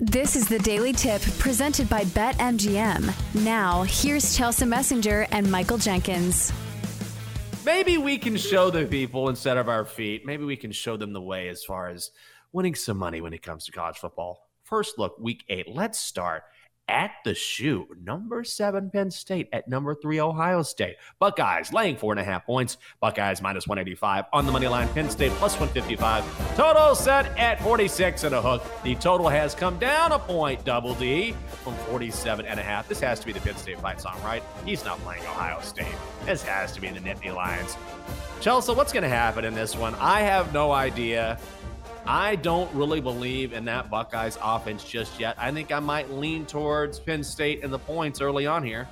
This is the Daily Tip presented by BetMGM. Now, here's Chelsa Messinger and Michael Jenkins. Maybe we can show the people instead of our feet. Maybe we can show them the way as far as winning some money when it comes to college football. First look, week eight. Let's start at the shoe. Number seven, Penn State at number three, Ohio State. Buckeyes laying four and a half points. Buckeyes minus 185 on the money line. Penn State plus 155. Total set at 46 and a hook. The total has come down a point, double D, from 47 and a half. This has to be the Penn State fight song, right? He's not playing Ohio State. This has to be the Nittany Lions. Chelsa, what's going to happen in this one? I have no idea. I don't really believe in that Buckeyes offense just yet. I think I might lean towards Penn State and the points early on here.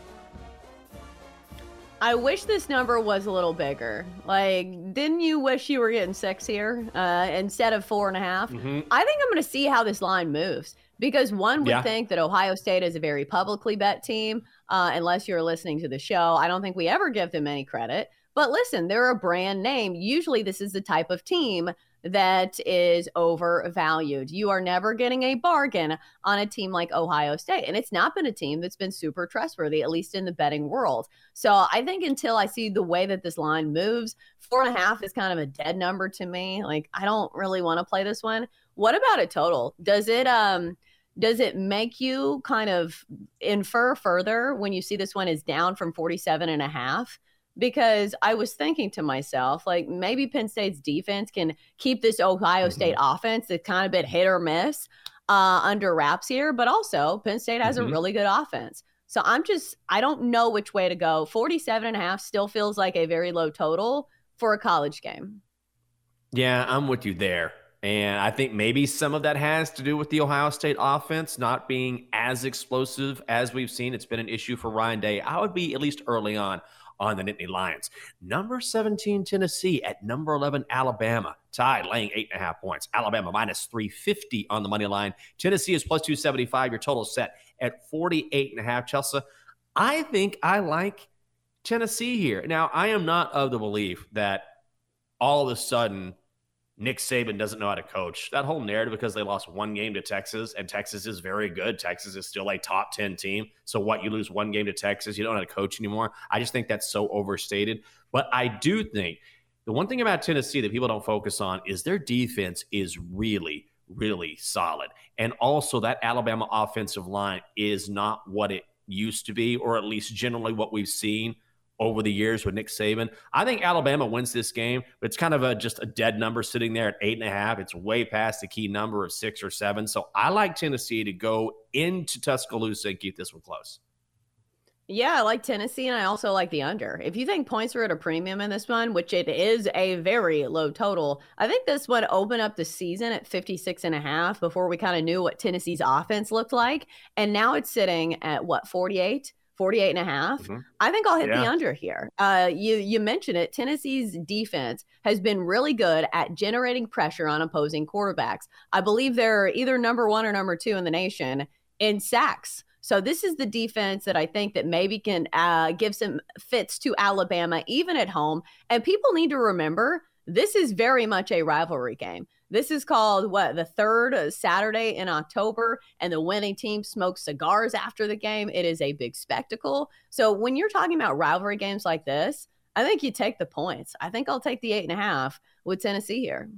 I wish this number was a little bigger. Like, didn't you wish you were getting six here uh, instead of four and a half? Mm-hmm. I think I'm going to see how this line moves because one would yeah. think that Ohio State is a very publicly bet team, uh, unless you're listening to the show. I don't think we ever give them any credit. But listen, they're a brand name. Usually, this is the type of team that is overvalued. You are never getting a bargain on a team like Ohio State. And it's not been a team that's been super trustworthy, at least in the betting world. So I think until I see the way that this line moves, four and a half is kind of a dead number to me. Like, I don't really want to play this one. What about a total? Does it, um, does it make you kind of infer further when you see this one is down from 47 and a half? Because I was thinking to myself, like maybe Penn State's defense can keep this Ohio mm-hmm. State offense that's kind of been hit or miss uh, under wraps here, but also Penn State has mm-hmm. a really good offense. So I'm just, I don't know which way to go. 47 and a half still feels like a very low total for a college game. Yeah, I'm with you there. And I think maybe some of that has to do with the Ohio State offense not being as explosive as we've seen. It's been an issue for Ryan Day. I would be, at least early on, on the Nittany Lions. Number 17, Tennessee at number 11, Alabama. Tide, laying eight and a half points. Alabama minus 350 on the money line. Tennessee is plus 275. Your total set at 48 and a half. Chelsa, I think I like Tennessee here. Now, I am not of the belief that all of a sudden Nick Saban doesn't know how to coach. That whole narrative because they lost one game to Texas and Texas is very good. Texas is still a top 10 team. So what you lose one game to Texas, you don't know how to coach anymore. I just think that's so overstated. But I do think the one thing about Tennessee that people don't focus on is their defense is really really solid. And also that Alabama offensive line is not what it used to be or at least generally what we've seen over the years with Nick Saban. I think Alabama wins this game, but it's kind of a just a dead number sitting there at eight and a half. It's way past the key number of six or seven. So I like Tennessee to go into Tuscaloosa and keep this one close. Yeah, I like Tennessee and I also like the under. If you think points are at a premium in this one, which it is a very low total, I think this would open up the season at 56 and a half before we kind of knew what Tennessee's offense looked like. And now it's sitting at what, 48? 48 and a half. Mm-hmm. I think I'll hit yeah. the under here. Uh, you you mentioned it. Tennessee's defense has been really good at generating pressure on opposing quarterbacks. I believe they're either number one or number two in the nation in sacks. So this is the defense that I think that maybe can uh, give some fits to Alabama even at home. And people need to remember this is very much a rivalry game. This is called what the third uh, Saturday in October, and the winning team smokes cigars after the game. It is a big spectacle. So when you're talking about rivalry games like this, I think you take the points. I think I'll take the eight and a half with Tennessee here.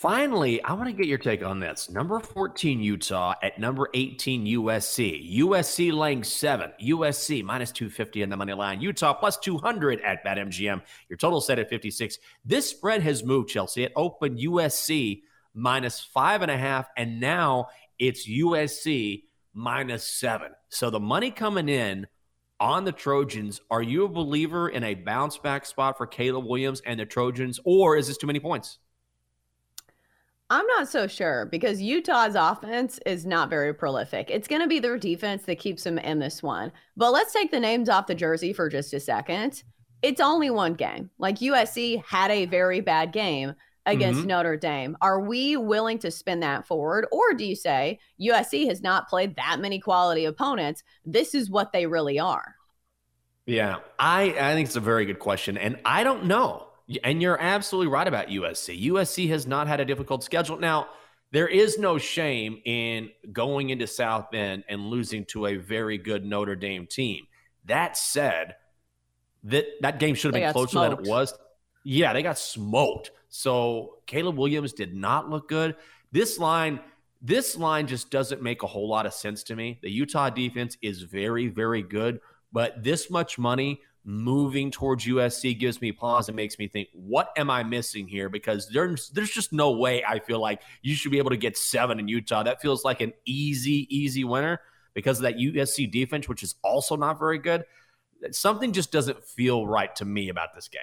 Finally, I want to get your take on this. Number 14, Utah at number 18, USC. USC laying seven. USC minus 250 in the money line. Utah plus 200 at BetMGM. Your total set at 56. This spread has moved, Chelsa. It opened USC minus five and a half, and now it's USC minus seven. So the money coming in on the Trojans. Are you a believer in a bounce back spot for Caleb Williams and the Trojans, or is this too many points? I'm not so sure because Utah's offense is not very prolific. It's going to be their defense that keeps them in this one. But let's take the names off the jersey for just a second. It's only one game. Like USC had a very bad game against mm-hmm. Notre Dame. Are we willing to spin that forward? Or do you say USC has not played that many quality opponents? This is what they really are. Yeah, I, I think it's a very good question. And I don't know. And you're absolutely right about USC. USC has not had a difficult schedule. Now, there is no shame in going into South Bend and losing to a very good Notre Dame team. That said, that that game should have been closer smoked. than it was. Yeah, they got smoked. So Caleb Williams did not look good. This line, this line just doesn't make a whole lot of sense to me. The Utah defense is very, very good, but this much money moving towards USC gives me pause and makes me think, what am I missing here? Because there's there's just no way I feel like you should be able to get seven in Utah. That feels like an easy, easy winner because of that USC defense, which is also not very good. Something just doesn't feel right to me about this game.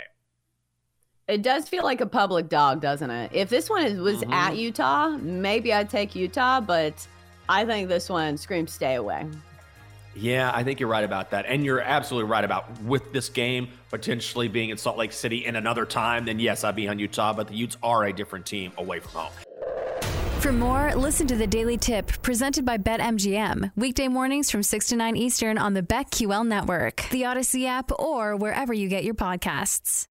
It does feel like a public dog, doesn't it? If this one was mm-hmm. at Utah, maybe I'd take Utah, but I think this one screams stay away. Yeah, I think you're right about that. And you're absolutely right about with this game potentially being in Salt Lake City in another time, then yes, I'd be on Utah, but the Utes are a different team away from home. For more, listen to the Daily Tip presented by BetMGM. Weekday mornings from 6 to 9 Eastern on the BetQL network, the Audacy app, or wherever you get your podcasts.